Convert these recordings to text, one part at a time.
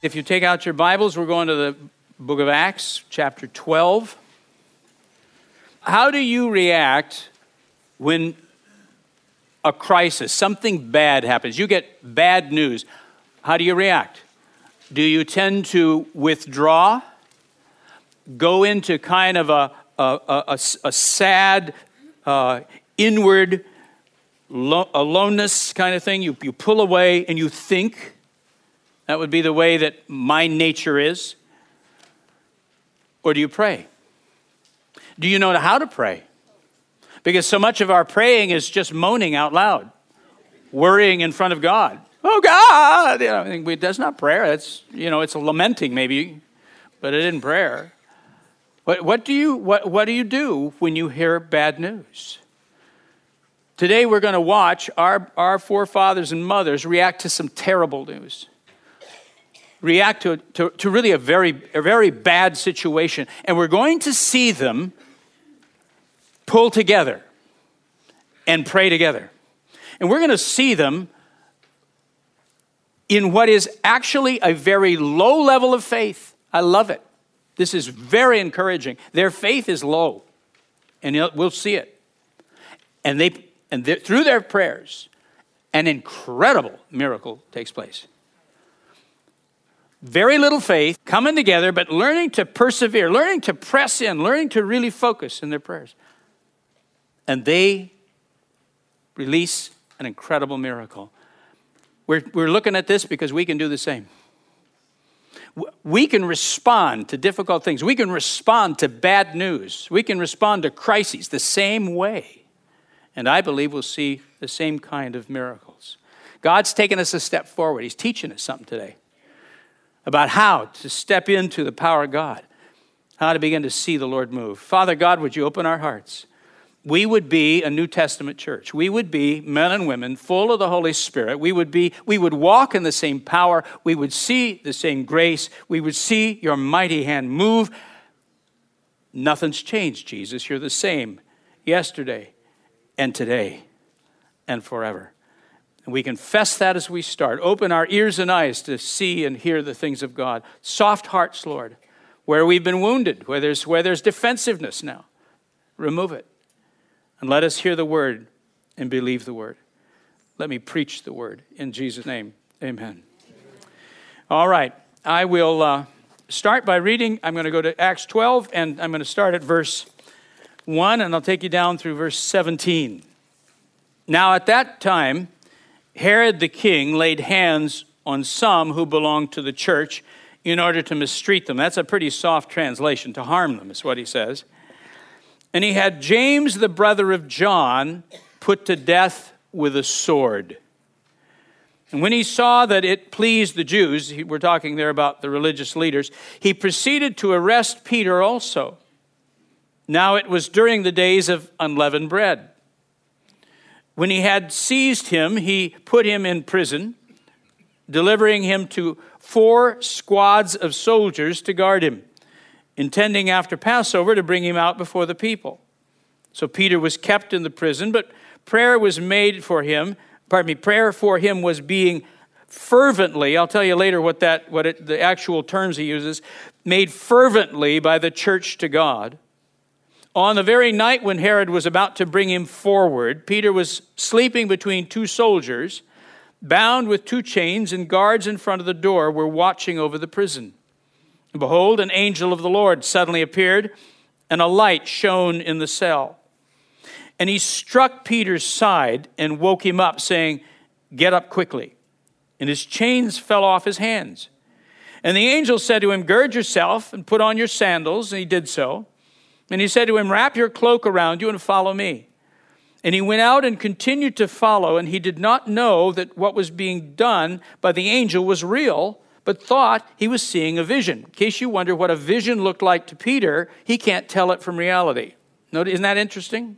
If you take out your Bibles, we're going to the book of Acts, chapter 12. How do you react when a crisis, something bad happens? You get bad news. How do you react? Do you tend to withdraw, go into kind of a, a, a, a sad, uh, inward lo- aloneness kind of thing? You, you pull away and you think? That would be the way that my nature is. Or do you pray? Do you know how to pray? Because so much of our praying is just moaning out loud, worrying in front of God. Oh God! You know, that's not prayer. That's you know, it's lamenting maybe, but it isn't prayer. What, what do you what, what do you do when you hear bad news? Today we're going to watch our, our forefathers and mothers react to some terrible news react to, to, to really a very, a very bad situation. And we're going to see them pull together and pray together. And we're going to see them in what is actually a very low level of faith. I love it. This is very encouraging. Their faith is low, and we'll see it. And they and through their prayers, an incredible miracle takes place very little faith, coming together, but learning to persevere, learning to press in, learning to really focus in their prayers. And they release an incredible miracle. We're, we're looking at this because we can do the same. We can respond to difficult things. We can respond to bad news. We can respond to crises the same way. And I believe we'll see the same kind of miracles. God's taken us a step forward. He's teaching us something today about how to step into the power of God, how to begin to see the Lord move. Father God, would you open our hearts? We would be a New Testament church. We would be men and women full of the Holy Spirit. We would be we would walk in the same power. We would see the same grace. We would see your mighty hand move. Nothing's changed, Jesus. You're the same yesterday and today and forever. And we confess that as we start. Open our ears and eyes to see and hear the things of God. Soft hearts, Lord, where we've been wounded, where there's, where there's defensiveness now. Remove it. And let us hear the word and believe the word. Let me preach the word. In Jesus' name, amen. All right. I will uh, start by reading. I'm going to go to Acts 12, and I'm going to start at verse 1, and I'll take you down through verse 17. Now, at that time, Herod the king laid hands on some who belonged to the church in order to mistreat them. That's a pretty soft translation, to harm them, is what he says. And he had James, the brother of John, put to death with a sword. And when he saw that it pleased the Jews, we're talking there about the religious leaders, he proceeded to arrest Peter also. Now it was during the days of unleavened bread. When he had seized him, he put him in prison, delivering him to four squads of soldiers to guard him, intending after Passover to bring him out before the people. So Peter was kept in the prison, but prayer was made for him. Pardon me, prayer for him was being fervently, I'll tell you later what that what it, the actual terms he uses, made fervently by the church to God. On the very night when Herod was about to bring him forward, Peter was sleeping between two soldiers, bound with two chains, and guards in front of the door were watching over the prison. And behold, an angel of the Lord suddenly appeared, and a light shone in the cell. And he struck Peter's side and woke him up, saying, Get up quickly. And his chains fell off his hands. And the angel said to him, Gird yourself and put on your sandals. And he did so. And he said to him, Wrap your cloak around you and follow me. And he went out and continued to follow, and he did not know that what was being done by the angel was real, but thought he was seeing a vision. In case you wonder what a vision looked like to Peter, he can't tell it from reality. Isn't that interesting?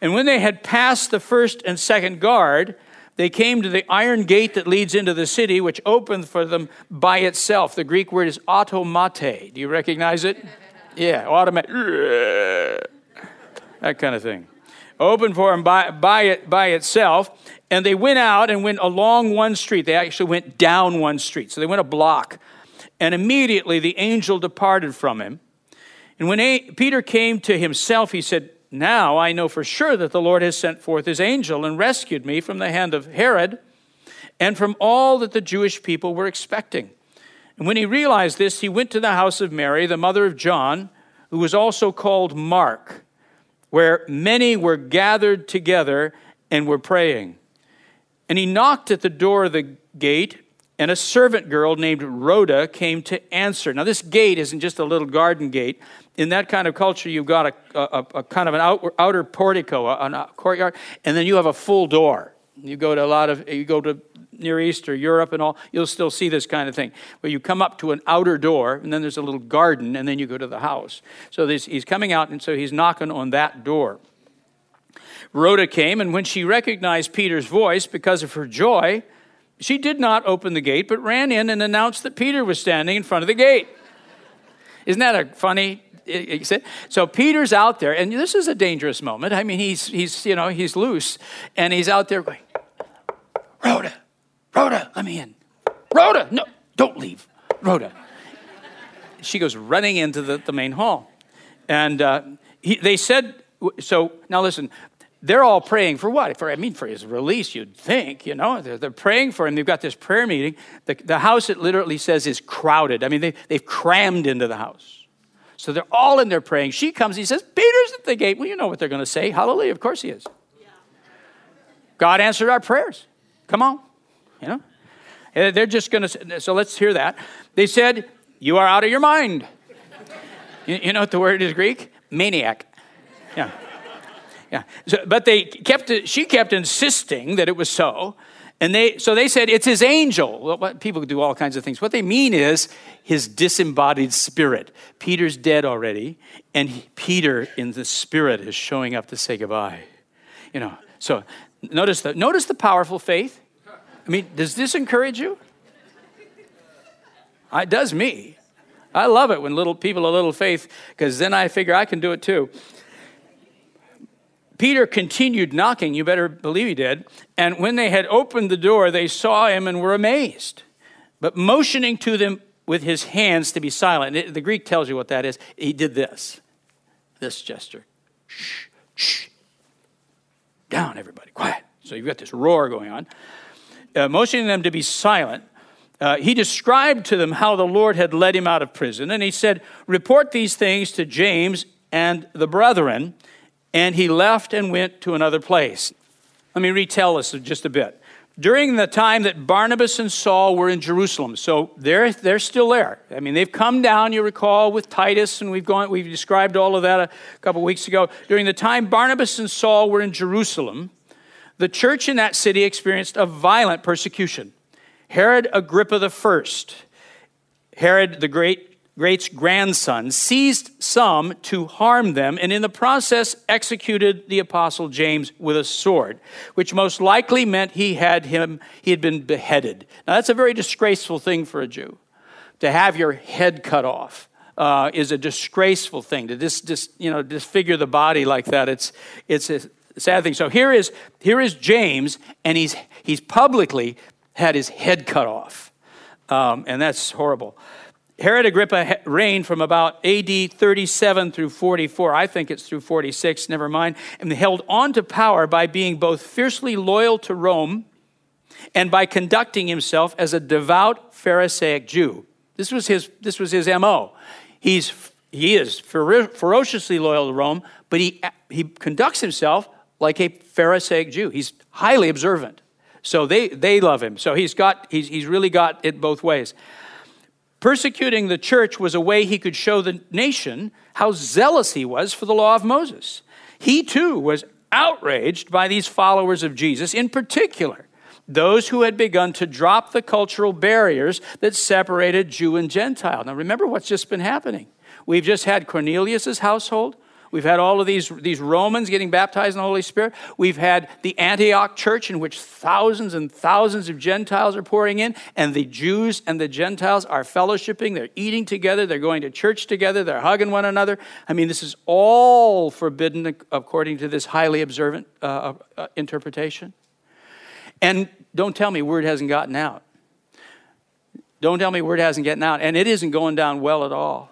And when they had passed the first and second guard, they came to the iron gate that leads into the city, which opened for them by itself. The Greek word is automate. Do you recognize it? Yeah, automatic. That kind of thing. Open for them by, by, it, by itself. And they went out and went along one street. They actually went down one street. So they went a block. And immediately the angel departed from him. And when a- Peter came to himself, he said, Now I know for sure that the Lord has sent forth his angel and rescued me from the hand of Herod and from all that the Jewish people were expecting. And when he realized this, he went to the house of Mary, the mother of John, who was also called Mark, where many were gathered together and were praying. And he knocked at the door of the gate, and a servant girl named Rhoda came to answer. Now, this gate isn't just a little garden gate. In that kind of culture, you've got a, a, a kind of an outer, portico, a, a courtyard, and then you have a full door. You go to a lot of, you go to Near East or Europe and all, you'll still see this kind of thing, where you come up to an outer door, and then there's a little garden, and then you go to the house. So this, he's coming out, and so he's knocking on that door. Rhoda came, and when she recognized Peter's voice because of her joy, she did not open the gate, but ran in and announced that Peter was standing in front of the gate. Isn't that a funny? So Peter's out there, and this is a dangerous moment. I mean, he's he's you know he's loose, and he's out there going, Rhoda, Rhoda, let me in. Rhoda, no, don't leave, Rhoda. She goes running into the, the main hall, and uh, he, they said, so now listen, they're all praying for what? For I mean, for his release, you'd think, you know, they're, they're praying for him. They've got this prayer meeting. The, the house, it literally says, is crowded. I mean, they, they've crammed into the house. So they're all in there praying. She comes, he says, Peter's at the gate. Well, you know what they're going to say. Hallelujah. Of course he is. Yeah. God answered our prayers. Come on. You know? Eh, they're just going to, so let's hear that. They said, You are out of your mind. you, you know what the word is Greek? Maniac. Yeah. Yeah. So, but they kept, she kept insisting that it was so. And they, so they said, it's his angel. Well, what, people do all kinds of things. What they mean is his disembodied spirit. Peter's dead already, and he, Peter in the spirit is showing up to say goodbye. You know, so notice the, notice the powerful faith. I mean, does this encourage you? It does me. I love it when little people a little faith, because then I figure I can do it too. Peter continued knocking, you better believe he did. And when they had opened the door, they saw him and were amazed. But motioning to them with his hands to be silent, the Greek tells you what that is. He did this, this gesture. Shh, shh. Down, everybody, quiet. So you've got this roar going on. Uh, motioning them to be silent, uh, he described to them how the Lord had led him out of prison. And he said, Report these things to James and the brethren and he left and went to another place. Let me retell this just a bit. During the time that Barnabas and Saul were in Jerusalem, so they're, they're still there. I mean, they've come down, you recall, with Titus, and we've, gone, we've described all of that a couple weeks ago. During the time Barnabas and Saul were in Jerusalem, the church in that city experienced a violent persecution. Herod Agrippa I, Herod the Great great's grandson, seized some to harm them, and in the process executed the apostle James with a sword, which most likely meant he had him he had been beheaded. Now that's a very disgraceful thing for a Jew. To have your head cut off uh, is a disgraceful thing. To just, just you know disfigure the body like that, it's it's a sad thing. So here is here is James, and he's he's publicly had his head cut off, um, and that's horrible. Herod Agrippa reigned from about AD 37 through 44. I think it's through 46, never mind. And held on to power by being both fiercely loyal to Rome and by conducting himself as a devout Pharisaic Jew. This was his, this was his MO. He's, he is ferociously loyal to Rome, but he, he conducts himself like a Pharisaic Jew. He's highly observant. So they, they love him. So he's got, he's, he's really got it both ways. Persecuting the church was a way he could show the nation how zealous he was for the law of Moses. He too was outraged by these followers of Jesus, in particular, those who had begun to drop the cultural barriers that separated Jew and Gentile. Now, remember what's just been happening. We've just had Cornelius's household. We've had all of these, these Romans getting baptized in the Holy Spirit. We've had the Antioch church, in which thousands and thousands of Gentiles are pouring in, and the Jews and the Gentiles are fellowshipping. They're eating together, they're going to church together, they're hugging one another. I mean, this is all forbidden according to this highly observant uh, uh, uh interpretation. And don't tell me word hasn't gotten out. Don't tell me word hasn't gotten out. And it isn't going down well at all.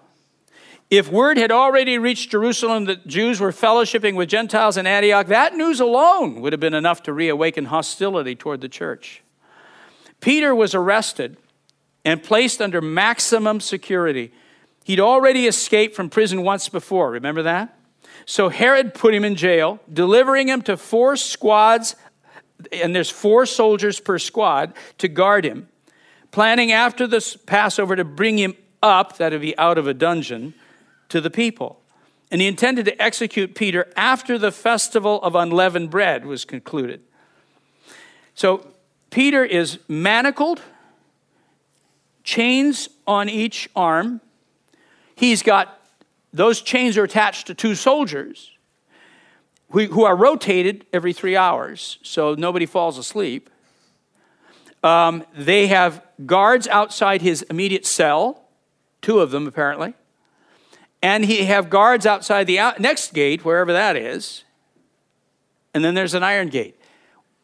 If word had already reached Jerusalem that Jews were fellowshipping with Gentiles in Antioch, that news alone would have been enough to reawaken hostility toward the church. Peter was arrested and placed under maximum security. He'd already escaped from prison once before, remember that? So Herod put him in jail, delivering him to four squads, and there's four soldiers per squad to guard him, planning after the Passover to bring him up, that'd be out of a dungeon, to the people. And he intended to execute Peter after the festival of unleavened bread was concluded. So Peter is manacled, chains on each arm. He's got those chains are attached to two soldiers who, are rotated every three hours, so nobody falls asleep. Um, they have guards outside his immediate cell, two of them apparently and he have guards outside the out- next gate, wherever that is, and then there's an iron gate.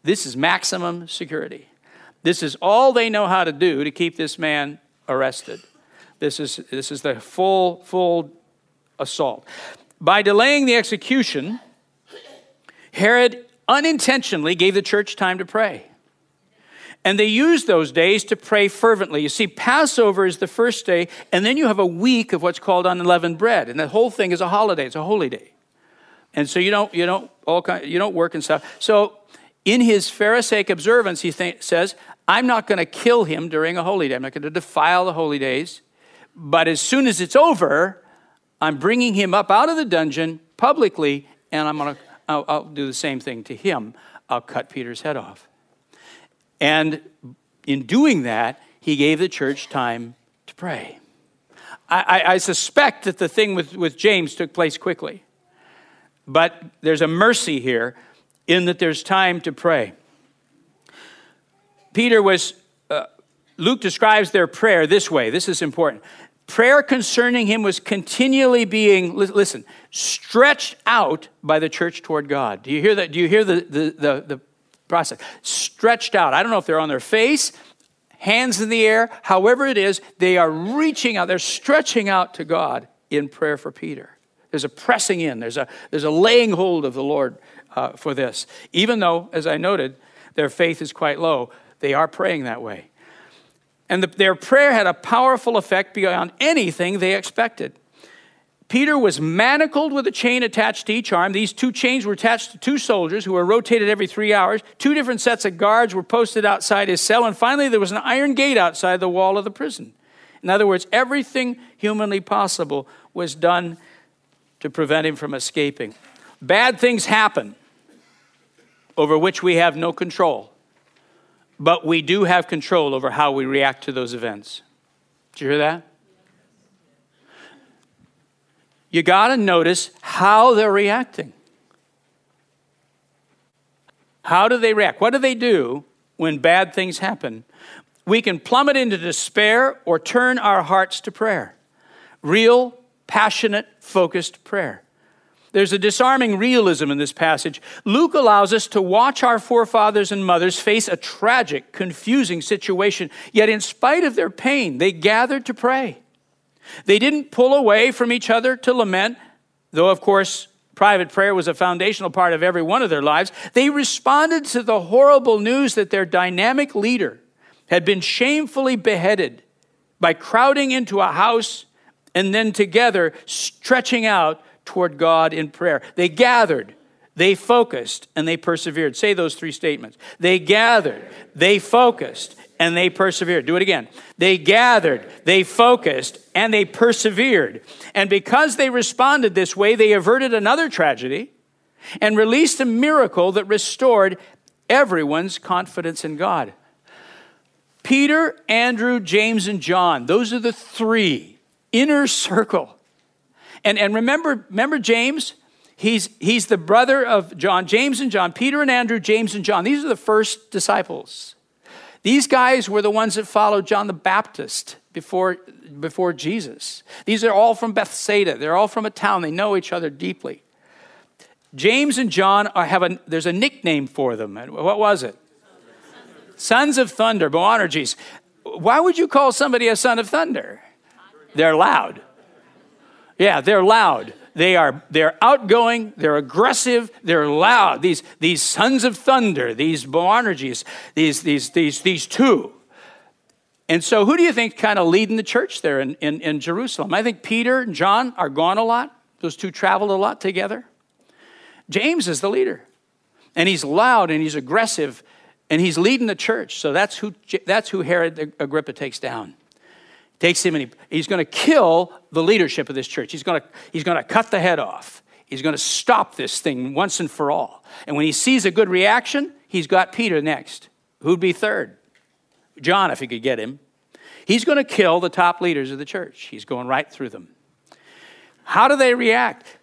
This is maximum security. This is all they know how to do to keep this man arrested. This is, this is the full, full assault. By delaying the execution, Herod unintentionally gave the church time to pray. And they used those days to pray fervently. You see, Passover is the first day, and then you have a week of what's called unleavened bread. And the whole thing is a holiday, it's a holy day. And so you don't, you don't, all kind, you don't work and stuff. So in his Pharisaic observance, he th- says, I'm not going to kill him during a holy day. I'm not going to defile the holy days. But as soon as it's over, I'm bringing him up out of the dungeon publicly, and I'm going to, I'll, I'll do the same thing to him. I'll cut Peter's head off. And in doing that, he gave the church time to pray. I, I, suspect that the thing with, with James took place quickly. But there's a mercy here in that there's time to pray. Peter was, uh, Luke describes their prayer this way. This is important. Prayer concerning him was continually being, listen, stretched out by the church toward God. Do you hear that? Do you hear the, the, the, the process. Stretched out. I don't know if they're on their face, hands in the air, however it is, they are reaching out, they're stretching out to God in prayer for Peter. There's a pressing in, there's a, there's a laying hold of the Lord uh, for this. Even though, as I noted, their faith is quite low, they are praying that way. And the, their prayer had a powerful effect beyond anything they expected. Peter was manacled with a chain attached to each arm. These two chains were attached to two soldiers who were rotated every three hours. Two different sets of guards were posted outside his cell. And finally, there was an iron gate outside the wall of the prison. In other words, everything humanly possible was done to prevent him from escaping. Bad things happen over which we have no control, but we do have control over how we react to those events. Did you hear that? You got to notice how they're reacting. How do they react? What do they do when bad things happen? We can plummet into despair or turn our hearts to prayer. Real, passionate, focused prayer. There's a disarming realism in this passage. Luke allows us to watch our forefathers and mothers face a tragic, confusing situation, yet, in spite of their pain, they gathered to pray. They didn't pull away from each other to lament, though, of course, private prayer was a foundational part of every one of their lives. They responded to the horrible news that their dynamic leader had been shamefully beheaded by crowding into a house and then together stretching out toward God in prayer. They gathered, they focused, and they persevered. Say those three statements. They gathered, they focused, and they persevered. Do it again. They gathered, they focused, and they persevered. And because they responded this way, they averted another tragedy and released a miracle that restored everyone's confidence in God. Peter, Andrew, James, and John, those are the three inner circle. And, and remember, remember James? He's, he's the brother of John. James and John, Peter and Andrew, James and John. These are the first disciples. These guys were the ones that followed John the Baptist before, before Jesus. These are all from Bethsaida. They're all from a town. They know each other deeply. James and John are, have a, there's a nickname for them. What was it? Sons of Thunder, Boanerges. Why would you call somebody a son of thunder? They're loud. Yeah, they're loud. They are they're outgoing, they're aggressive, they're loud. These these sons of thunder, these Boanerges, these these these these two. And so who do you think kind of leading the church there in, in, in Jerusalem? I think Peter and John are gone a lot. Those two traveled a lot together. James is the leader. And he's loud and he's aggressive and he's leading the church. So that's who that's who Herod Agrippa takes down takes him and he, he's going to kill the leadership of this church. He's going to, he's going to cut the head off. He's going to stop this thing once and for all. And when he sees a good reaction, he's got Peter next. Who'd be third? John, if he could get him. He's going to kill the top leaders of the church. He's going right through them. How do they react?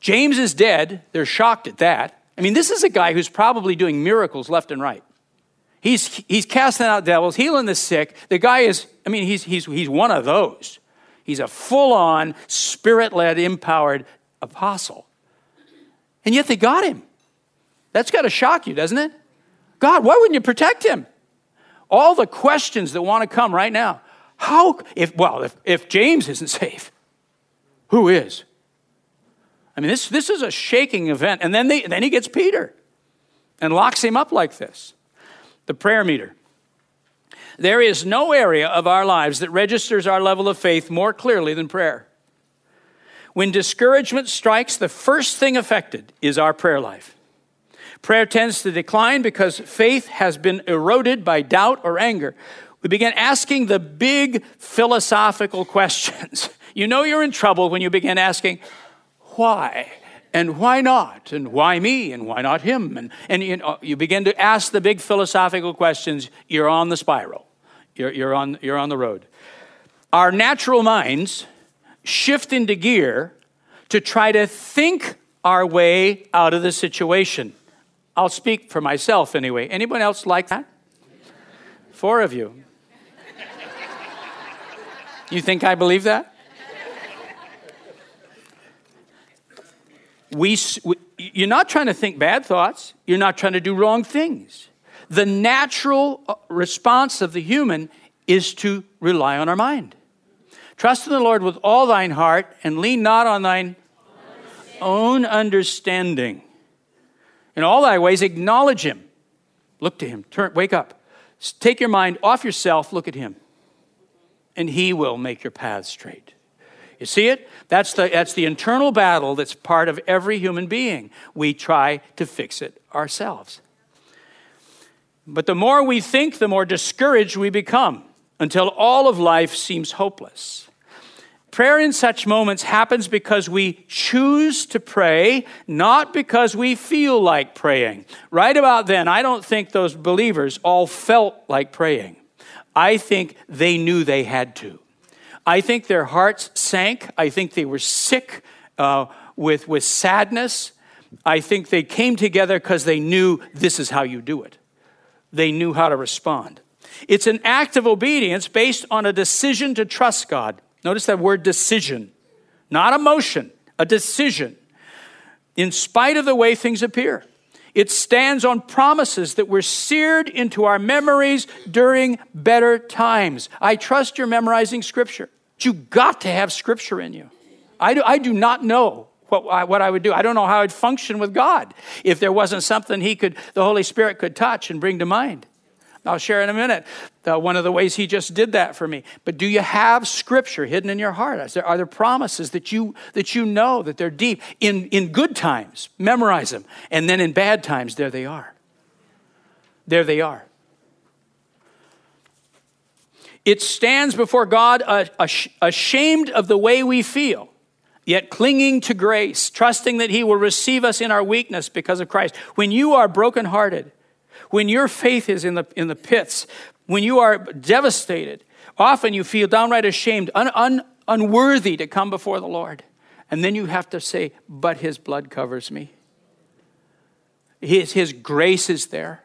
James is dead. They're shocked at that. I mean, this is a guy who's probably doing miracles left and right. He's, he's casting out devils, healing the sick. The guy is, I mean, he's, he's, he's one of those. He's a full on, spirit led, empowered apostle. And yet they got him. That's got to shock you, doesn't it? God, why wouldn't you protect him? All the questions that want to come right now. How, if, well, if, if James isn't safe, who is? I mean, this, this is a shaking event. And then, they, then he gets Peter and locks him up like this the prayer meter. There is no area of our lives that registers our level of faith more clearly than prayer. When discouragement strikes, the first thing affected is our prayer life. Prayer tends to decline because faith has been eroded by doubt or anger. We begin asking the big philosophical questions. You know you're in trouble when you begin asking, why? And why not? And why me? And why not him? And, and you, know, you begin to ask the big philosophical questions, you're on the spiral. You're, you're, on, you're on the road. Our natural minds shift into gear to try to think our way out of the situation. I'll speak for myself anyway. Anyone else like that? Four of you. You think I believe that? We, you're not trying to think bad thoughts, you're not trying to do wrong things. The natural uh, response of the human is to rely on our mind. Trust in the Lord with all thine heart and lean not on thine own understanding. In all thy ways, acknowledge him. Look to him. Turn, wake up. Take your mind off yourself, look at him. And he will make your path straight. You see it? That's the, that's the internal battle that's part of every human being. We try to fix it ourselves. But the more we think, the more discouraged we become until all of life seems hopeless. Prayer in such moments happens because we choose to pray, not because we feel like praying. Right about then, I don't think those believers all felt like praying. I think they knew they had to. I think their hearts sank. I think they were sick uh, with, with sadness. I think they came together because they knew this is how you do it. They knew how to respond. It's an act of obedience based on a decision to trust God. Notice that word decision, not emotion, a decision, in spite of the way things appear. It stands on promises that were seared into our memories during better times. I trust you're memorizing scripture. You got to have scripture in you. I do, I do not know what I, what I would do. I don't know how I'd function with God if there wasn't something He could, the Holy Spirit could touch and bring to mind. I'll share in a minute uh, one of the ways He just did that for me. But do you have Scripture hidden in your heart? There, are there promises that you that you know that they're deep in in good times? Memorize them, and then in bad times, there they are. There they are. It stands before God ashamed of the way we feel, yet clinging to grace, trusting that He will receive us in our weakness because of Christ. When you are brokenhearted, when your faith is in the, in the pits, when you are devastated, often you feel downright ashamed, un, un, unworthy to come before the Lord. And then you have to say, But His blood covers me. His, his grace is there.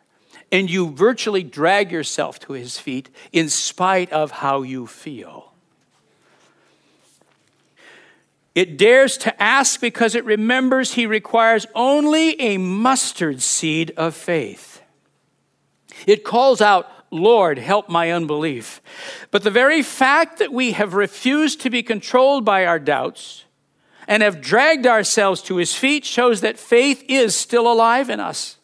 And you virtually drag yourself to His feet in spite of how you feel. It dares to ask because it remembers he requires only a mustard seed of faith. It calls out, Lord, help my unbelief. But the very fact that we have refused to be controlled by our doubts and have dragged ourselves to his feet shows that faith is still alive in us.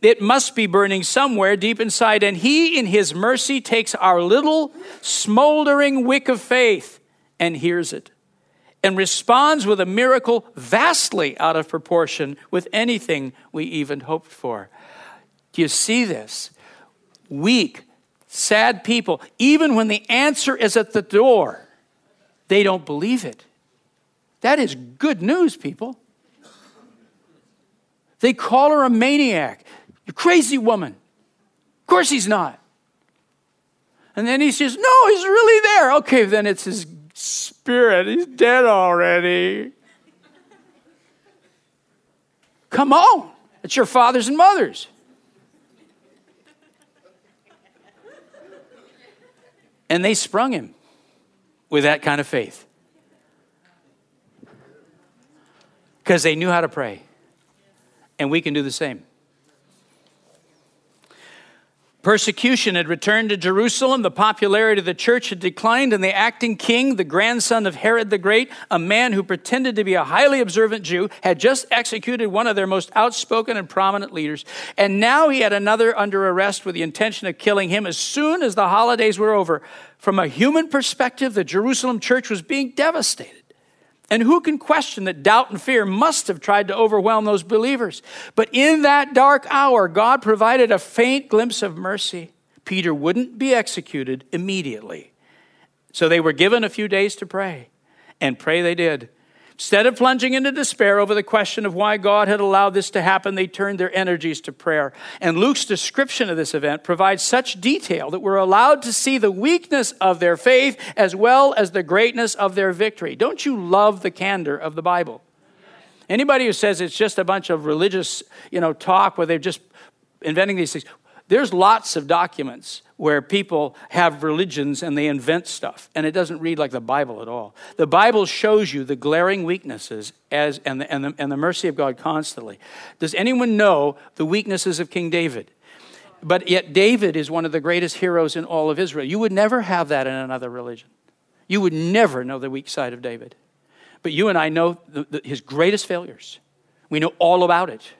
It must be burning somewhere deep inside, and he, in his mercy, takes our little smoldering wick of faith and hears it and responds with a miracle vastly out of proportion with anything we even hoped for. Do you see this? Weak, sad people, even when the answer is at the door, they don't believe it. That is good news, people. They call her a maniac. You crazy woman. Of course he's not. And then he says, No, he's really there. Okay, then it's his spirit. He's dead already. Come on. It's your fathers and mothers. And they sprung him with that kind of faith because they knew how to pray. And we can do the same. Persecution had returned to Jerusalem. The popularity of the church had declined, and the acting king, the grandson of Herod the Great, a man who pretended to be a highly observant Jew, had just executed one of their most outspoken and prominent leaders. And now he had another under arrest with the intention of killing him as soon as the holidays were over. From a human perspective, the Jerusalem church was being devastated. And who can question that doubt and fear must have tried to overwhelm those believers? But in that dark hour, God provided a faint glimpse of mercy. Peter wouldn't be executed immediately. So they were given a few days to pray, and pray they did. Instead of plunging into despair over the question of why God had allowed this to happen, they turned their energies to prayer. And Luke's description of this event provides such detail that we're allowed to see the weakness of their faith as well as the greatness of their victory. Don't you love the candor of the Bible? Anybody who says it's just a bunch of religious, you know, talk where they're just inventing these things, there's lots of documents where people have religions and they invent stuff, and it doesn't read like the Bible at all. The Bible shows you the glaring weaknesses as, and, the, and, the, and the mercy of God constantly. Does anyone know the weaknesses of King David? But yet, David is one of the greatest heroes in all of Israel. You would never have that in another religion. You would never know the weak side of David. But you and I know the, his greatest failures. We know all about it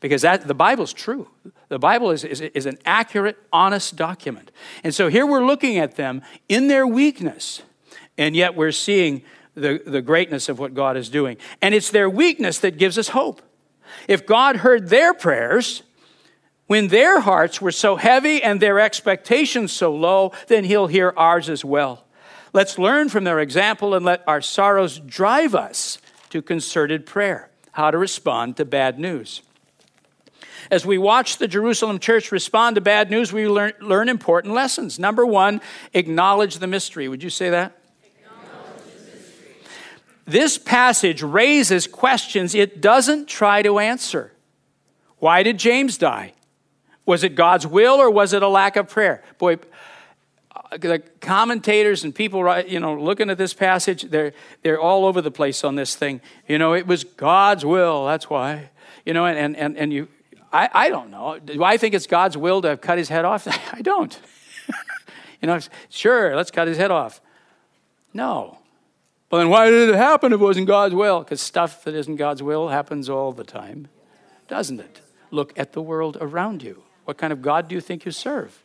because that, the Bible's true. The Bible is, is, is an accurate, honest document. And so here we're looking at them in their weakness, and yet we're seeing the, the greatness of what God is doing. And it's their weakness that gives us hope. If God heard their prayers, when their hearts were so heavy and their expectations so low, then He'll hear ours as well. Let's learn from their example and let our sorrows drive us to concerted prayer, how to respond to bad news. As we watch the Jerusalem church respond to bad news, we learn, learn important lessons. Number one, acknowledge the mystery. Would you say that? This passage raises questions it doesn't try to answer. Why did James die? Was it God's will or was it a lack of prayer? Boy, uh, the commentators and people, you know, looking at this passage, they're, they're all over the place on this thing. You know, it was God's will, that's why. You know, and, and, and you, I, I don't know. Do I think it's God's will to cut his head off? I don't. you know, sure, let's cut his head off. No. Well, then why did it happen if it wasn't God's will? Because stuff that isn't God's will happens all the time, doesn't it? Look at the world around you. What kind of God do you think you serve?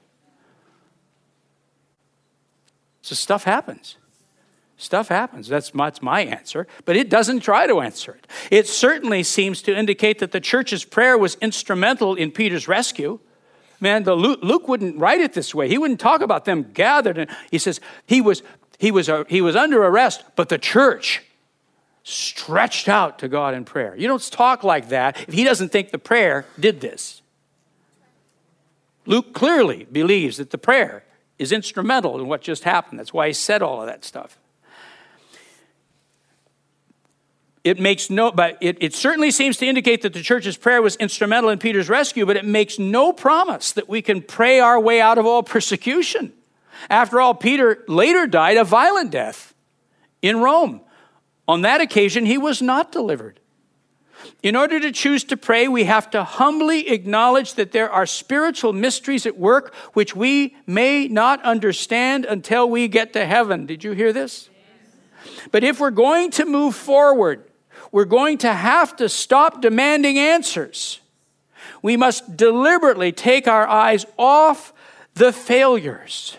So stuff happens. Stuff happens. That's my, that's my answer. But it doesn't try to answer it. It certainly seems to indicate that the church's prayer was instrumental in Peter's rescue. Man, the Luke, Luke wouldn't write it this way. He wouldn't talk about them gathered. And he says he was, he, was, uh, he was under arrest, but the church stretched out to God in prayer. You don't talk like that if he doesn't think the prayer did this. Luke clearly believes that the prayer is instrumental in what just happened. That's why he said all of that stuff. It makes no, but it, it certainly seems to indicate that the church's prayer was instrumental in Peter's rescue, but it makes no promise that we can pray our way out of all persecution. After all, Peter later died a violent death in Rome. On that occasion, he was not delivered. In order to choose to pray, we have to humbly acknowledge that there are spiritual mysteries at work which we may not understand until we get to heaven. Did you hear this? But if we're going to move forward, we're going to have to stop demanding answers. We must deliberately take our eyes off the failures.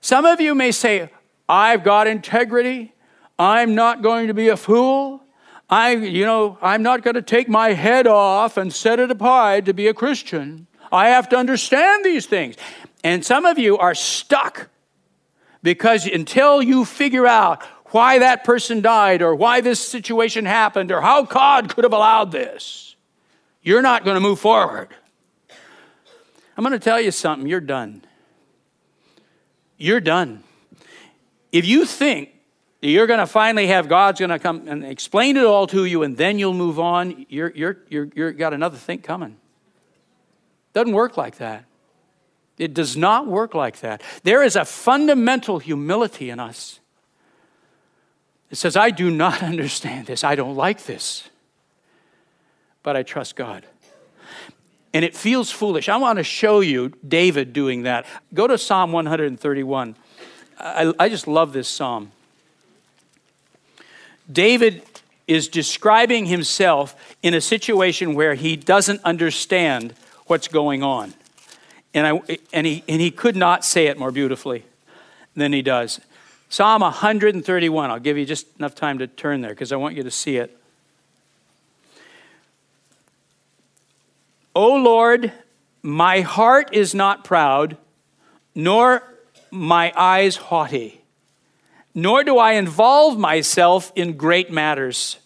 Some of you may say, I've got integrity. I'm not going to be a fool. I, you know, I'm not going to take my head off and set it apart to be a Christian. I have to understand these things. And some of you are stuck because until you figure out why that person died or why this situation happened or how God could have allowed this, you're not going to move forward. I'm going to tell you something, you're done. You're done. If you think that you're going to finally have God's going to come and explain it all to you, and then you'll move on. You're, you're, you're, you're got another thing coming. Doesn't work like that. It does not work like that. There is a fundamental humility in us. It says, I do not understand this. I don't like this. But I trust God. And it feels foolish. I want to show you David doing that. Go to Psalm 131. I, I just love this psalm. David is describing himself in a situation where he doesn't understand what's going on. And, I, and, he, and he could not say it more beautifully than he does. Psalm 131, I'll give you just enough time to turn there because I want you to see it. O Lord, my heart is not proud, nor my eyes haughty nor do I involve myself in great matters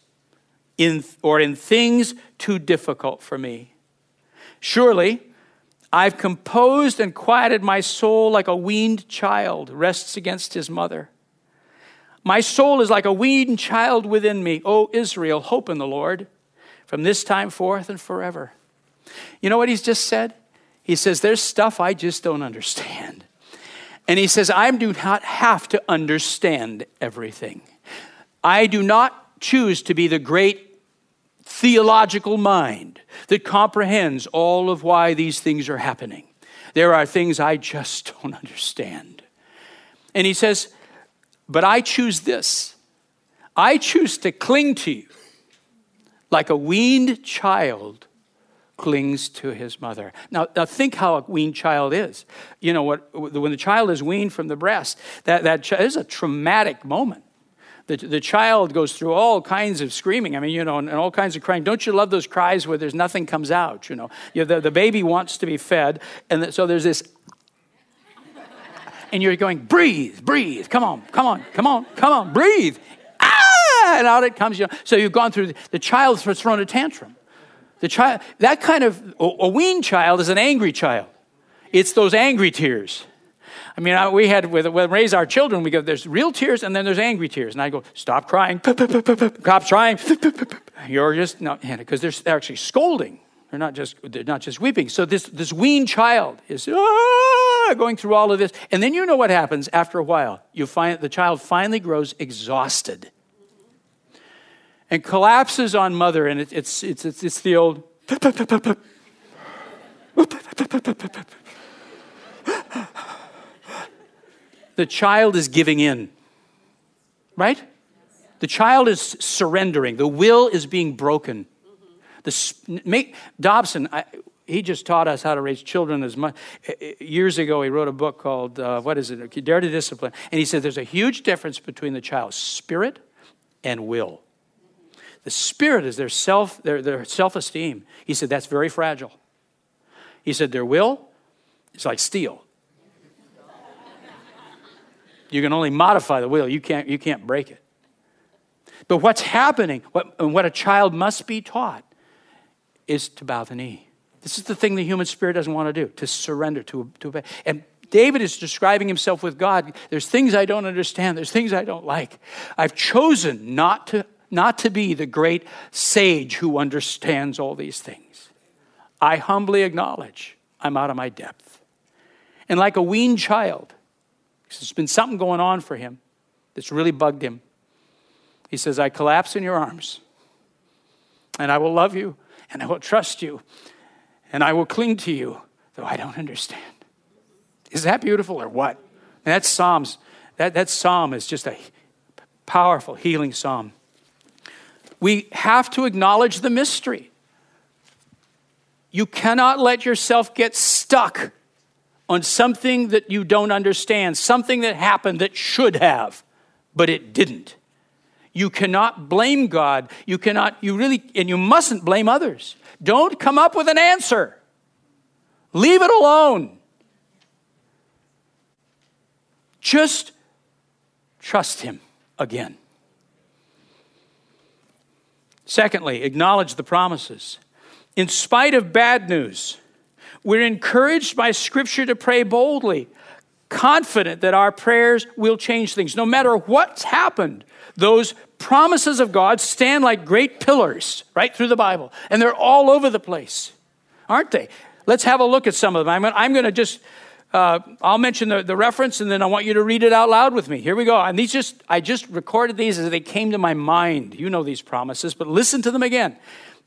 in, or in things too difficult for me. Surely, I've composed and quieted my soul like a weaned child rests against his mother. My soul is like a weaned child within me. O Israel, hope in the Lord from this time forth and forever. You know what he's just said? He says, There's stuff I just don't understand. And he says, I do not have to understand everything. I do not choose to be the great theological mind that comprehends all of why these things are happening. There are things I just don't understand. And he says, But I choose this. I choose to cling to you like a weaned child clings to his mother. Now, now think how a weaned child is. You know, what, when the child is weaned from the breast, that, that is a traumatic moment. The, the child goes through all kinds of screaming, I mean, you know, and, and all kinds of crying. Don't you love those cries where there's nothing comes out, you know? You know the, the baby wants to be fed, and the, so there's this and you're going, breathe, breathe, come on, come on, come on, come on, breathe. Ah! And out it comes. You know. So you've gone through, the child has thrown a tantrum. The child, that kind of, a weaned child is an angry child. It's those angry tears. I mean, we had, with, with raise our children, we go, there's real tears and then there's angry tears. And I go, stop crying, stop trying. You're just, no, because they're, they're actually scolding. They're not just, they're not just weeping. So this, this weaned child is ah, going through all of this. And then you know what happens after a while. You find the child finally grows exhausted and collapses on mother, and it, it's, it's, it's, it's the old. the child is giving in, right? The child is surrendering. The will is being broken. The, make, Dobson, I, he just taught us how to raise children as much. Years ago, he wrote a book called, uh, what is it? Dare to Discipline. And he said there's a huge difference between the child's spirit and will. The spirit is their self, their, their self-esteem. He said that's very fragile. He said their will is like steel. You can only modify the will, you can't, you can't break it. But what's happening, what, what a child must be taught, is to bow the knee This is the thing the human spirit doesn't want to do to surrender, to, to obey. And David is describing himself with God. There's things I don't understand, there's things I don't like. I've chosen not to, not to be the great sage who understands all these things. I humbly acknowledge I'm out of my depth. And like a weaned child, because there's been something going on for him that's really bugged him. He says, I collapse in your arms, and I will love you, and I will trust you, and I will cling to you, though I don't understand. Is that beautiful or what? And that Psalms, that, that psalm is just a powerful healing psalm. We have to acknowledge the mystery. You cannot let yourself get stuck on something that you don't understand, something that happened that should have, but it didn't. You cannot blame God. You cannot, you really, and you mustn't blame others. Don't come up with an answer. Leave it alone. Just trust Him again. Secondly, acknowledge the promises. In spite of bad news, we're encouraged by Scripture to pray boldly, confident that our prayers will change things. No matter what's happened, those promises of God stand like great pillars right through the Bible, and they're all over the place, aren't they? Let's have a look at some of them. I'm, going to just uh, I'll mention the, the reference and then I want you to read it out loud with me. Here we go. And these just, I just recorded these as they came to my mind. You know these promises, but listen to them again.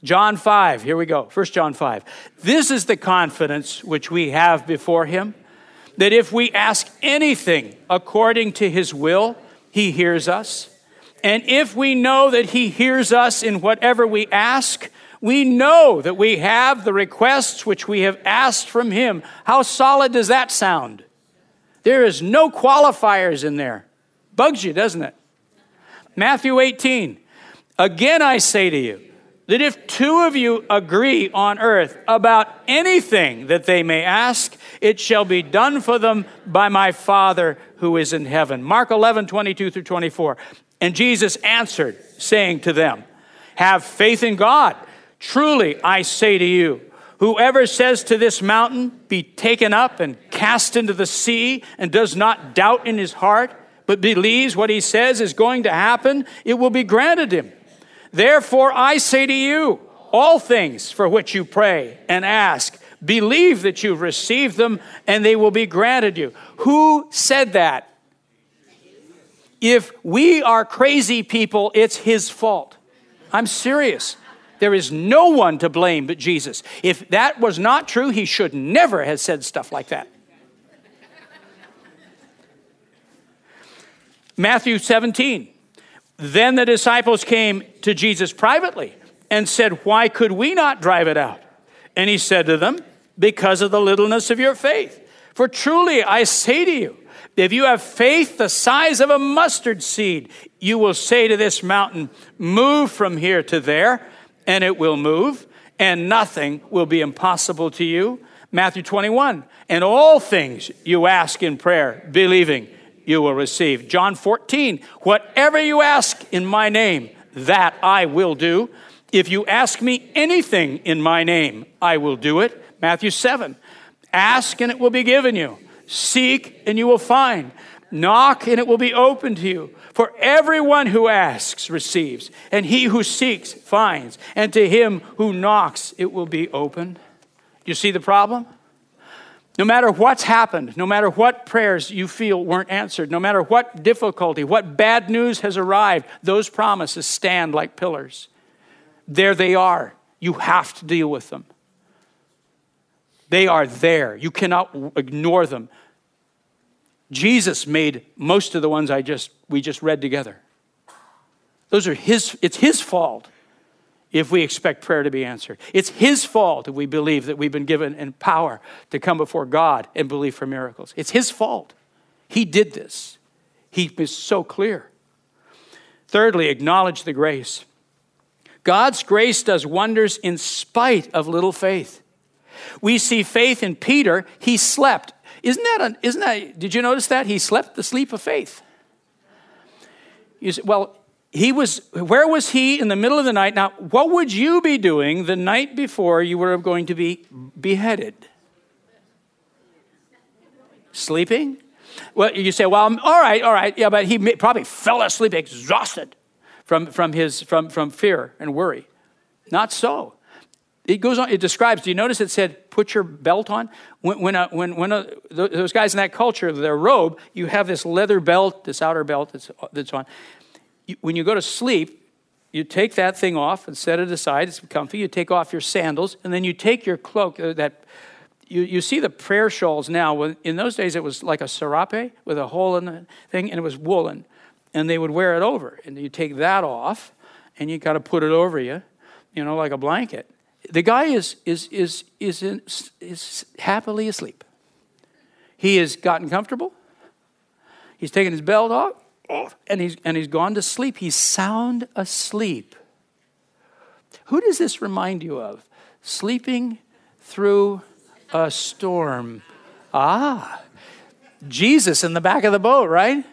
John 5, here we go. First John 5. This is the confidence which we have before him that if we ask anything according to his will, he hears us. And if we know that he hears us in whatever we ask, we know that we have the requests which we have asked from Him. How solid does that sound? There is no qualifiers in there. Bugs you, doesn't it? Matthew 18. Again, I say to you that if two of you agree on earth about anything that they may ask, it shall be done for them by my Father who is in heaven. Mark 11, 22 through 24. And Jesus answered, saying to them, Have faith in God. Truly, I say to you, whoever says to this mountain, Be taken up and cast into the sea, and does not doubt in his heart, but believes what he says is going to happen, it will be granted him. Therefore, I say to you, all things for which you pray and ask, believe that you've received them and they will be granted you. Who said that? If we are crazy people, it's his fault. I'm serious. There is no one to blame but Jesus. If that was not true, he should never have said stuff like that. Matthew 17. Then the disciples came to Jesus privately and said, Why could we not drive it out? And he said to them, Because of the littleness of your faith. For truly I say to you, if you have faith the size of a mustard seed, you will say to this mountain, Move from here to there and it will move, and nothing will be impossible to you. Matthew 21, and all things you ask in prayer, believing you will receive. John 14, whatever you ask in my name, that I will do. If you ask me anything in my name, I will do it. Matthew 7, ask and it will be given you. Seek and you will find. Knock and it will be open to you. For everyone who asks receives, and he who seeks finds, and to him who knocks it will be opened. You see the problem? No matter what's happened, no matter what prayers you feel weren't answered, no matter what difficulty, what bad news has arrived, those promises stand like pillars. There they are. You have to deal with them. They are there. You cannot ignore them. Jesus made most of the ones I just we just read together. Those are his it's his fault if we expect prayer to be answered. It's his fault if we believe that we've been given in power to come before God and believe for miracles. It's his fault. He did this. He is so clear. Thirdly, acknowledge the grace. God's grace does wonders in spite of little faith. We see faith in Peter. He slept isn't that, a, isn't that, did you notice that? He slept the sleep of faith. You say, well, he was, where was he in the middle of the night? Now, what would you be doing the night before you were going to be beheaded? Sleeping? Well, you say, well, all right, all right. Yeah, but he probably fell asleep exhausted from, from, his, from, from fear and worry. Not so. It goes on, it describes, do you notice it said, put your belt on? When, when, a, when, when a, those guys in that culture, their robe, you have this leather belt, this outer belt that's, that's on. When you go to sleep, you take that thing off and set it aside. It's comfy. You take off your sandals, and then you take your cloak, uh, that you, you see the prayer shawls now. In those days, it was like a serape with a hole in the thing, and it was woolen. And they would wear it over. And you take that off, and you got to put it over you, you know, like a blanket. The guy is, is, is, is, in, is happily asleep. He has gotten comfortable. He's taken his belt off, and, he's, and he's gone to sleep. He's sound asleep. Who does this remind you of? Sleeping through a storm. Ah, Jesus in the back of the boat, right?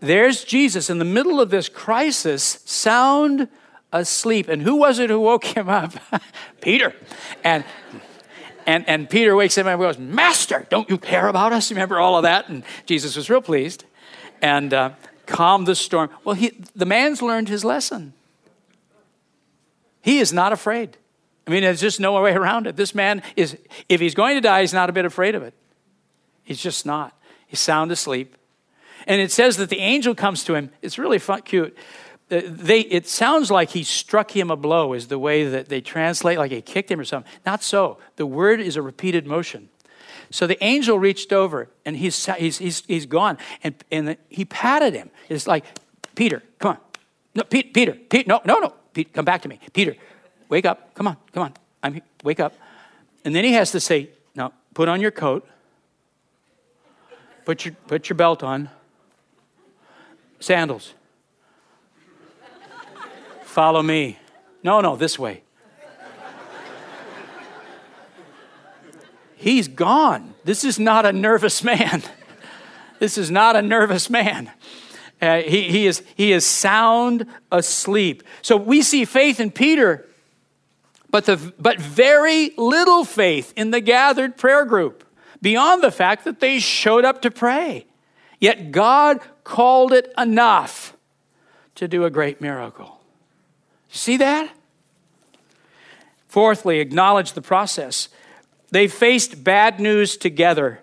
There's Jesus in the middle of this crisis, sound asleep. And who was it who woke him up? Peter. And and, and Peter wakes him up and goes, Master, don't you care about us? Remember all of that? And Jesus was real pleased and uh, calmed the storm. Well, he, the man's learned his lesson. He is not afraid. I mean, there's just no way around it. This man is, if he's going to die, he's not a bit afraid of it. He's just not. He's sound asleep. And it says that the angel comes to him. It's really fun, cute. Uh, they, it sounds like he struck him a blow, is the way that they translate, like he kicked him or something. Not so. The word is a repeated motion. So the angel reached over and he's, he's, he's, he's gone. And, and he patted him. It's like, Peter, come on. No, Peter, Peter, Peter no, no, no. Pete, come back to me. Peter, wake up. Come on, come on. I'm here. wake up. And then he has to say, now put on your coat. Put your, put your belt on. Sandals. Follow me. No, no, this way. He's gone. This is not a nervous man. This is not a nervous man. Uh, he, he, is, he is sound asleep. So we see faith in Peter but, the, but very little faith in the gathered prayer group, beyond the fact that they showed up to pray. Yet God called it enough to do a great miracle. See that? Fourthly, acknowledge the process. They faced bad news together.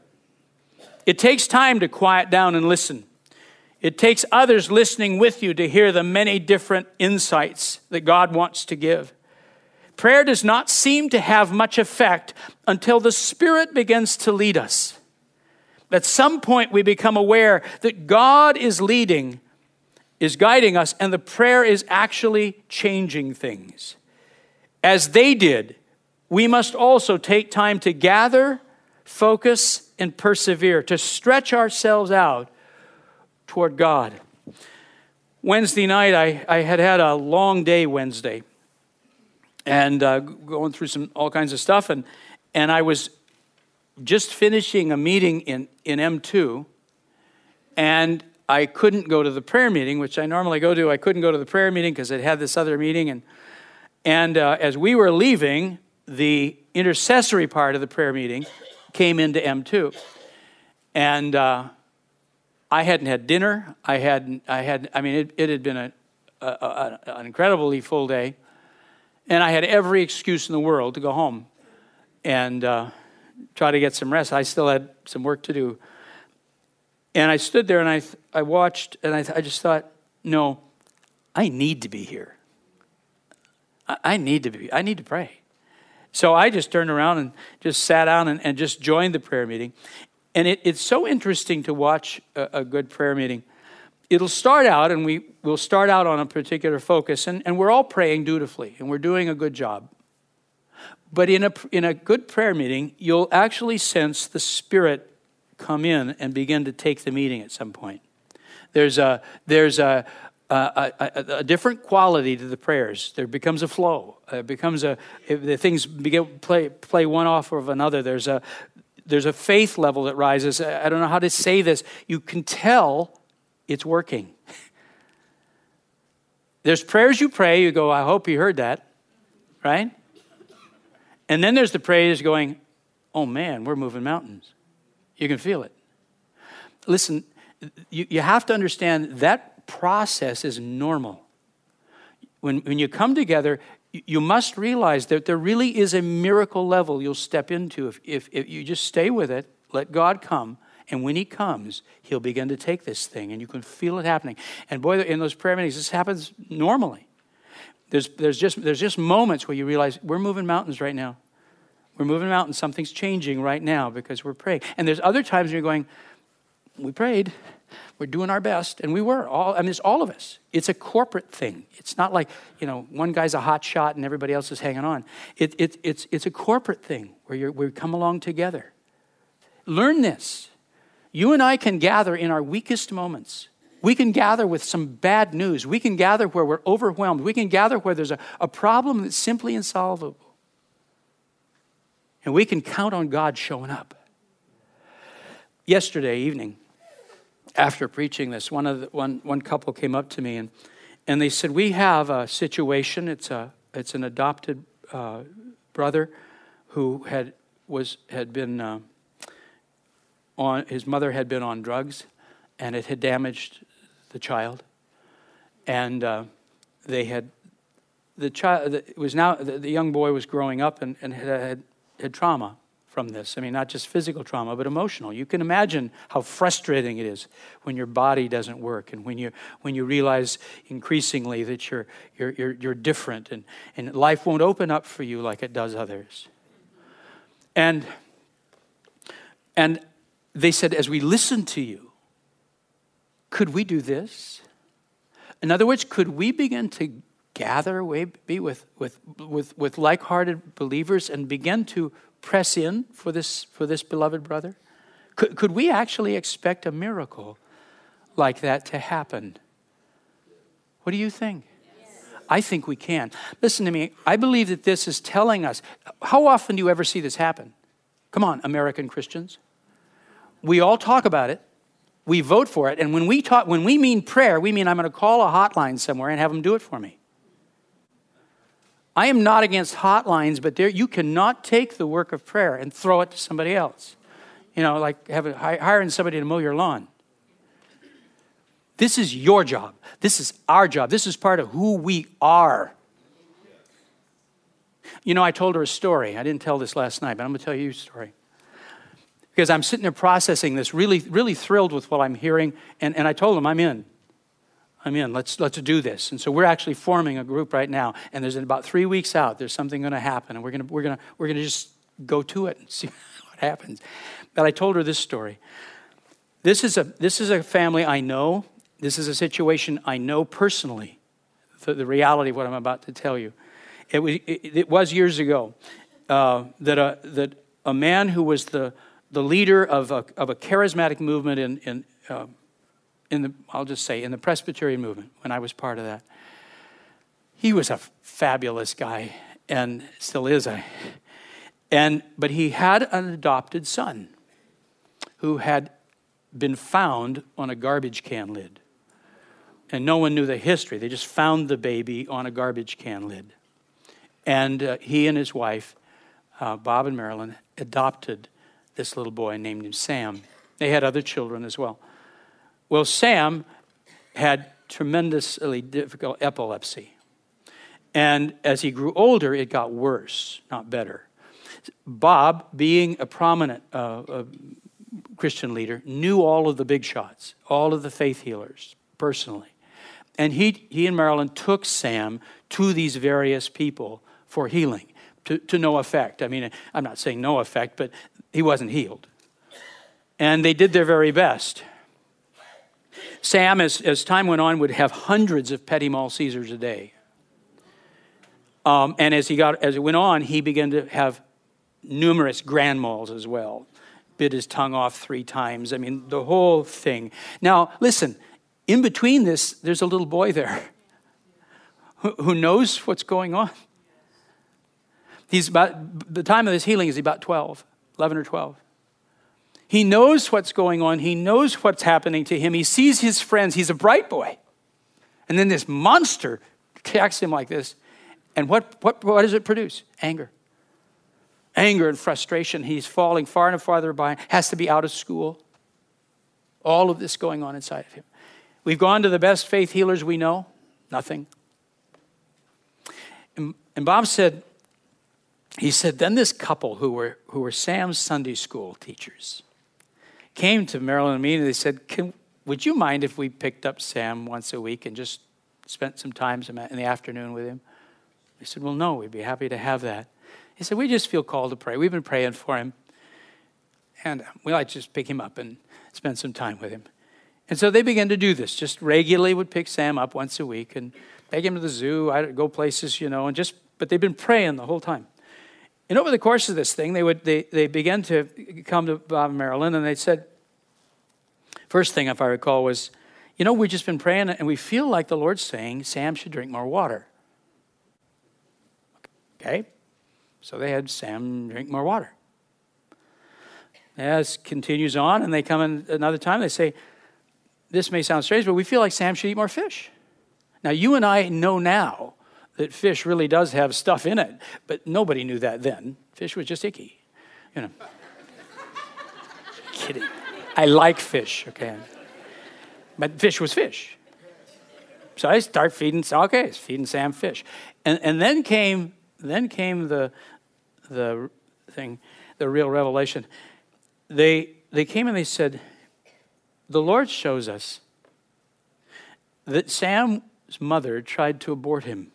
It takes time to quiet down and listen. It takes others listening with you to hear the many different insights that God wants to give. Prayer does not seem to have much effect until the Spirit begins to lead us. At some point, we become aware that God is leading, is guiding us, and the prayer is actually changing things. As they did, we must also take time to gather, focus, and persevere, to stretch ourselves out toward God. Wednesday night, I, I had had a long day Wednesday and uh, going through some all kinds of stuff. And, and I was just finishing a meeting in, in M2, and I couldn't go to the prayer meeting, which I normally go to. I couldn't go to the prayer meeting because it had this other meeting. And, and uh, as we were leaving, the intercessory part of the prayer meeting came into M2. And uh, I hadn't had dinner. I had, I had, I mean, it, it had been a, a, a, an incredibly full day. And I had every excuse in the world to go home and uh, try to get some rest. I still had some work to do. And I stood there and I, I watched and I, I just thought, no, I need to be here. I, I need to be, I need to pray. So I just turned around and just sat down and, and just joined the prayer meeting. And it, it's so interesting to watch a, a good prayer meeting it'll start out, and we will start out on a particular focus, and, and we're all praying dutifully, and we're doing a good job. But in a, in a good prayer meeting, you'll actually sense the Spirit come in and begin to take the meeting at some point. There's a, there's a, a, a, a different quality to the prayers. There becomes a flow. Uh, it becomes a, the things begin play, play one off of another. There's a, there's a faith level that rises. I don't know how to say this. You can tell it's working. There's prayers you pray, you go, I hope you heard that, right? And then there's the prayers going, oh man, we're moving mountains. You can feel it. Listen, you, you have to understand that process is normal. When, when you come together, you must realize that there really is a miracle level you'll step into if, if, if, you just stay with it, let God come, and when He comes, He'll begin to take this thing, and you can feel it happening. And boy, in those prayer meetings, this happens normally. There's, there's, just, there's just moments where you realize we're moving mountains right now. We're moving mountains. Something's changing right now because we're praying. And there's other times you're going, we prayed, we're doing our best, and we were. All, I mean, it's all of us. It's a corporate thing. It's not like, you know, one guy's a hot shot and everybody else is hanging on. It, it, it's, it's a corporate thing where you we come along together. Learn this. You and I can gather in our weakest moments. We can gather with some bad news. We can gather where we're overwhelmed. We can gather where there's a, a problem that's simply insolvable. And we can count on God showing up. Yesterday evening, after preaching this, one, of the, one, one couple came up to me and, and they said, We have a situation. It's, a, it's an adopted uh, brother who had, was, had been uh, on, his mother had been on drugs and it had damaged the child. And uh, they had, the child, it was now, the, the, young boy was growing up and, and had, had trauma from this. I mean, not just physical trauma, but emotional. You can imagine how frustrating it is when your body doesn't work and when you, when you realize increasingly that you're, you're, you're, you're different and, and life won't open up for you like it does others. And, and they said, as we listen to you, could we do this? In other words, could we begin to gather maybe with, with, with, with like hearted believers and begin to press in for this, for this beloved brother? Could, could we actually expect a miracle like that to happen? What do you think? I think we can. Listen to me. I believe that this is telling us. How often do you ever see this happen? Come on, American Christians. We all talk about it. We vote for it. And when we talk, when we mean prayer, we mean I'm going to call a hotline somewhere and have them do it for me. I am not against hotlines, but there you cannot take the work of prayer and throw it to somebody else. You know, like have a, hiring somebody to mow your lawn. This is your job. This is our job. This is part of who we are. You know, I told her a story. I didn't tell this last night, but I'm going to tell you a story. Because I'm sitting there processing this, really, really thrilled with what I'm hearing, and, and I told them I'm in. I'm in. Let's, let's do this. And so we're actually forming a group right now. And there's about three weeks out, there's something going to happen. And we're going we're gonna, we're gonna just go to it and see what happens. But I told her this story. This is a, this is a family I know. This is a situation I know personally. The, the reality of what I'm about to tell you. It was, it, it was years ago uh, that, a, that a man who was the, the leader of a, of a charismatic movement in, in uh, in the, I'll just say, in the Presbyterian movement when I was part of that. He was a fabulous guy and still is a. And, but he had an adopted son who had been found on a garbage can lid. And no one knew the history. They just found the baby on a garbage can lid. And uh, he and his wife, uh, Bob and Marilyn, adopted this little boy and named him Sam. They had other children as well. Well, Sam had tremendously difficult epilepsy. And as he grew older, it got worse, not better. Bob, being a prominent uh, uh, Christian leader, knew all of the big shots, all of the faith healers personally. And he, he and Marilyn took Sam to these various people for healing to, to no effect. I mean, I'm not saying no effect, but he wasn't healed. And they did their very best. Sam, as, as time went on, would have hundreds of petit mal seizures a day. Um, and as he got as it went on, he began to have numerous grand mals as well. Bit his tongue off three times. I mean, the whole thing. Now, listen. In between this, there's a little boy there who, who knows what's going on. He's about the time of this healing is about 12, 11 or 12. He knows what's going on. He knows what's happening to him. He sees his friends. He's a bright boy. And then this monster attacks him like this. And what, what, what does it produce? Anger. Anger and frustration. He's falling far and farther behind, has to be out of school. All of this going on inside of him. We've gone to the best faith healers we know, nothing. And, and Bob said, he said, then this couple who were, who were Sam's Sunday school teachers came to Marilyn and me and they said, Can, Would you mind if we picked up Sam once a week and just spent some time in the afternoon with him? We said, Well, no, we'd be happy to have that. He said, We just feel called to pray. We've been praying for him. And uh, we like to just pick him up and spend some time with him. And so they began to do this. Just regularly would pick Sam up once a week and take him to the zoo, I'd go places, you know, and just, but they've been praying the whole time. And over the course of this thing, they, would, they, they began to come to Bob and Marilyn, and they said, first thing, if I recall, was, you know, we've just been praying, and we feel like the Lord's saying Sam should drink more water. Okay? So they had Sam drink more water. As continues on, and they come in another time, they say, This may sound strange, but we feel like Sam should eat more fish. Now, you and I know now that fish really does have stuff in it, but nobody knew that then. Fish was just icky, you know. Kidding. I like fish, okay? But fish was fish. So I start feeding, okay, feeding Sam fish. And, and then came, then came the, the thing, the real revelation. They, they came and they said, the Lord shows us that Sam's mother tried to abort him.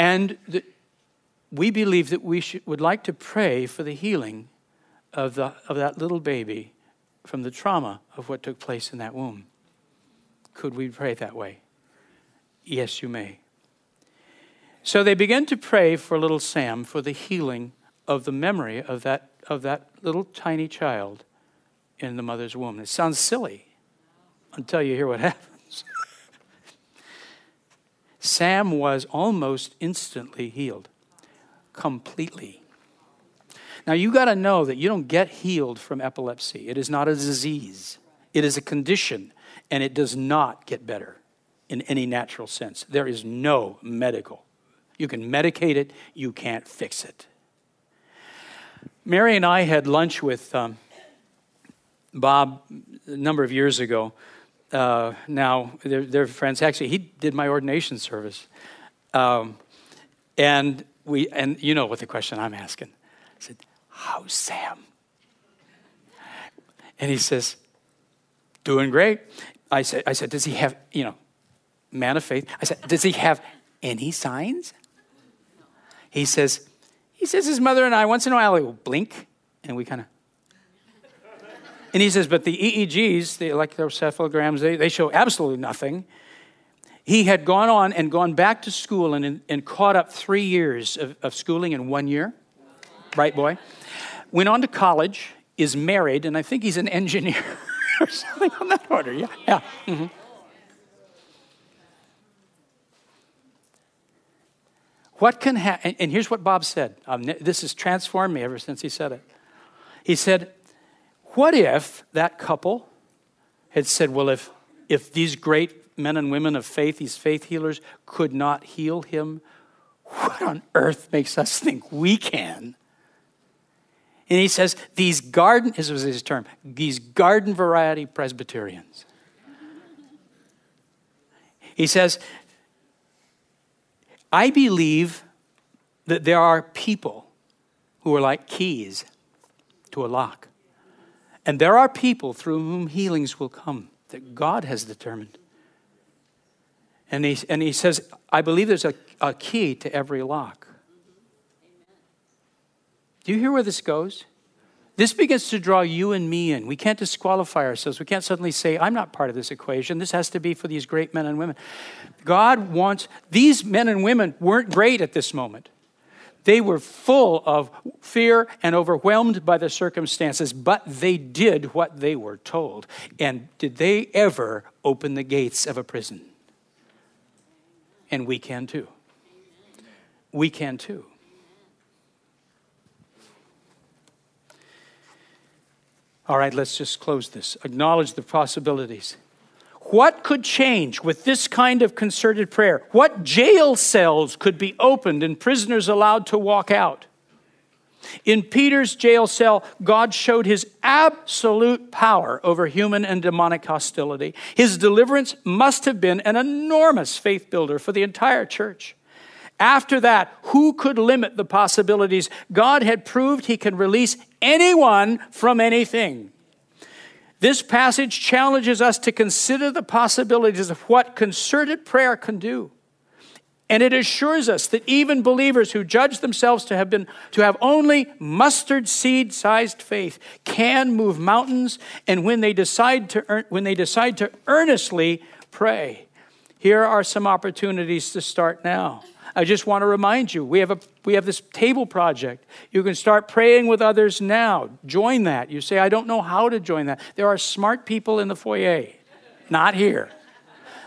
And the, we believe that we should, would like to pray for the healing of, the, of that little baby from the trauma of what took place in that womb. Could we pray that way? Yes, you may. So they began to pray for little Sam for the healing of the memory of that, of that little tiny child in the mother's womb. It sounds silly until you hear what happened. Sam was almost instantly healed, completely. Now, you got to know that you don't get healed from epilepsy. It is not a disease, it is a condition, and it does not get better in any natural sense. There is no medical. You can medicate it, you can't fix it. Mary and I had lunch with um, Bob a number of years ago uh, now they're, they're, friends. Actually, he did my ordination service, um, and we and you know what the question I'm asking. I said, "How's Sam?" And he says, "Doing great." I said, "I said, does he have you know, man of faith?" I said, "Does he have any signs?" He says, "He says his mother and I once in a while will blink, and we kind of." And he says, but the EEGs, the electroencephalograms, they, they show absolutely nothing. He had gone on and gone back to school and, and caught up three years of, of schooling in one year. Right, boy? Went on to college, is married, and I think he's an engineer or something on that order. Yeah, yeah. Mm-hmm. What can happen? And here's what Bob said. Um, this has transformed me ever since he said it. He said, what if that couple had said, well, if, if these great men and women of faith, these faith healers, could not heal him, what on earth makes us think we can? And he says, these garden, this was his term, these garden variety Presbyterians. He says, I believe that there are people who are like keys to a lock. And there are people through whom healings will come that God has determined. And he, and he says, I believe there's a, a key to every lock. Do you hear where this goes? This begins to draw you and me in. We can't disqualify ourselves. We can't suddenly say, I'm not part of this equation. This has to be for these great men and women. God wants, these men and women weren't great at this moment. They were full of fear and overwhelmed by the circumstances, but they did what they were told. And did they ever open the gates of a prison? And we can too. We can too. All right, let's just close this. Acknowledge the possibilities. What could change with this kind of concerted prayer? What jail cells could be opened and prisoners allowed to walk out? In Peter's jail cell, God showed his absolute power over human and demonic hostility. His deliverance must have been an enormous faith builder for the entire church. After that, who could limit the possibilities? God had proved he can release anyone from anything. This passage challenges us to consider the possibilities of what concerted prayer can do. And it assures us that even believers who judge themselves to have been to have only mustard seed sized faith can move mountains and when they decide to when they decide to earnestly pray. Here are some opportunities to start now. I just want to remind you, we have, a, we have this table project. You can start praying with others now. Join that. You say, I don't know how to join that. There are smart people in the foyer, not here.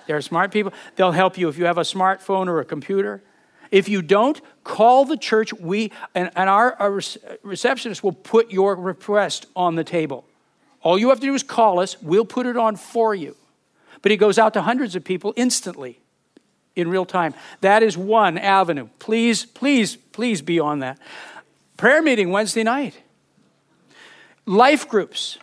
There are smart people. They'll help you if you have a smartphone or a computer. If you don't, call the church. We and, and our, our receptionist will put your request on the table. All you have to do is call us. We'll put it on for you. But he goes out to hundreds of people instantly, in real time. That is one avenue. Please, please, please be on that. Prayer meeting Wednesday night. Life groups.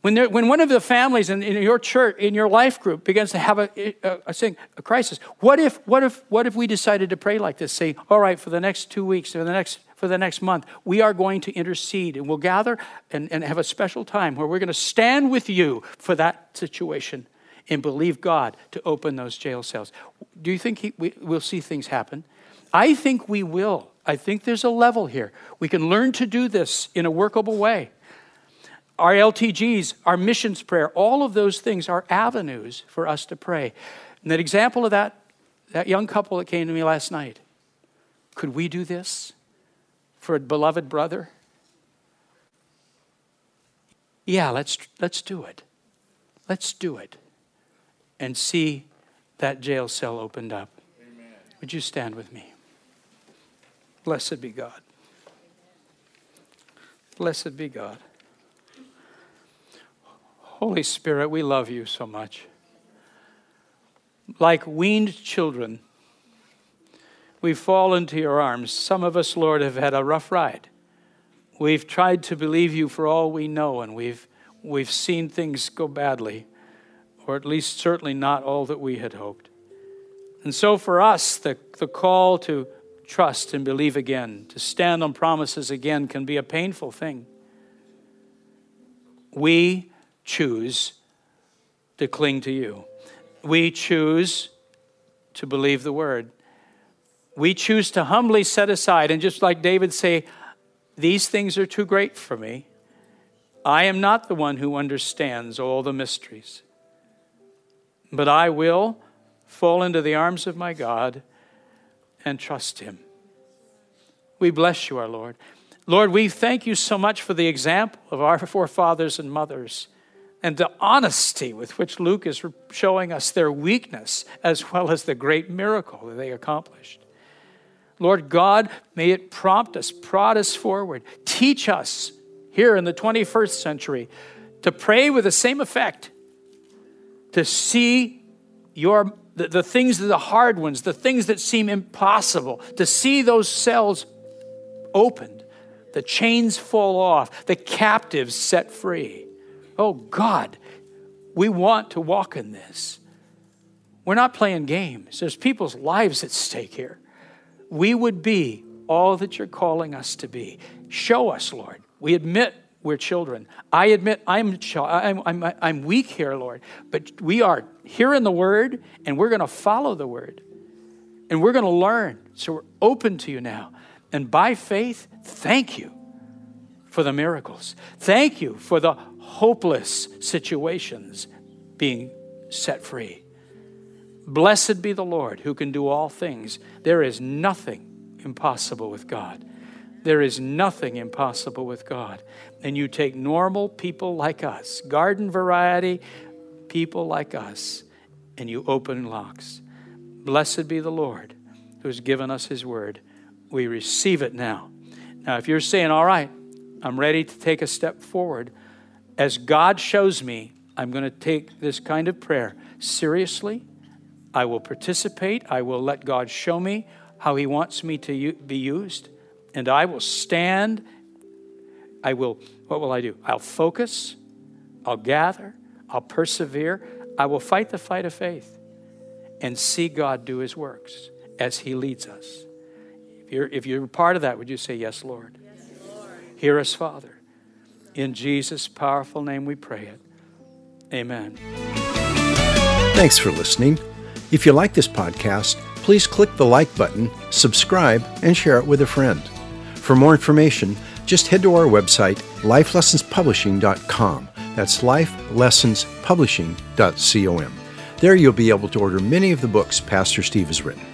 When, there, when one of the families in, in, your church, in your life group, begins to have a, a, a, a, crisis, what if, what, if, what if we decided to pray like this? Say, all right, for the next two weeks, for the next, for the next month, we are going to intercede and we'll gather and, and have a special time where we're going to stand with you for that situation and believe God to open those jail cells. Do you think he, we, we'll see things happen? I think we will. I think there's a level here. We can learn to do this in a workable way our LTGs, our missions prayer, all of those things are avenues for us to pray. And that example of that, that young couple that came to me last night, could we do this for a beloved brother? Yeah, let's, let's do it. Let's do it. And see that jail cell opened up. Amen. Would you stand with me? Blessed be God. Blessed be God. Holy Spirit, we love you so much. Like weaned children, we fall into your arms. Some of us, Lord, have had a rough ride. We've tried to believe you for all we know, and we've, we've seen things go badly, or at least certainly not all that we had hoped. And so for us, the, the call to trust and believe again, to stand on promises again, can be a painful thing. We choose to cling to you. We choose to believe the word. We choose to humbly set aside and just like David say, These things are too great for me. I am not the one who understands all the mysteries, but I will fall into the arms of my God and trust Him. We bless you, our Lord. Lord, we thank you so much for the example of our forefathers and mothers and the honesty with which Luke is showing us their weakness as well as the great miracle that they accomplished. Lord God, may it prompt us, prod us forward, teach us here in the 21st century to pray with the same effect, to see your the, the things the hard ones, the things that seem impossible, to see those cells opened, the chains fall off, the captives set free. Oh, God, we want to walk in this. We're not playing games, there's people's lives at stake here. We would be all that you're calling us to be. Show us, Lord. We admit we're children. I admit I'm, I'm, I'm, I'm weak here, Lord, but we are hearing the word and we're going to follow the word and we're going to learn. So we're open to you now. And by faith, thank you for the miracles. Thank you for the hopeless situations being set free. Blessed be the Lord who can do all things. There is nothing impossible with God. There is nothing impossible with God. And you take normal people like us, garden variety people like us, and you open locks. Blessed be the Lord who has given us his word. We receive it now. Now, if you're saying, All right, I'm ready to take a step forward, as God shows me I'm going to take this kind of prayer seriously. I will participate. I will let God show me how He wants me to be used. And I will stand. I will, what will I do? I'll focus. I'll gather. I'll persevere. I will fight the fight of faith and see God do His works as He leads us. If you're, if you're part of that, would you say, Yes, Lord? Yes, Lord. Hear us, Father. In Jesus' powerful name we pray it. Amen. Thanks for listening. If you like this podcast, please click the like button, subscribe, and share it with a friend. For more information, just head to our website, lifelessonspublishing.com. That's lifelessonspublishing.com. There you'll be able to order many of the books Pastor Steve has written.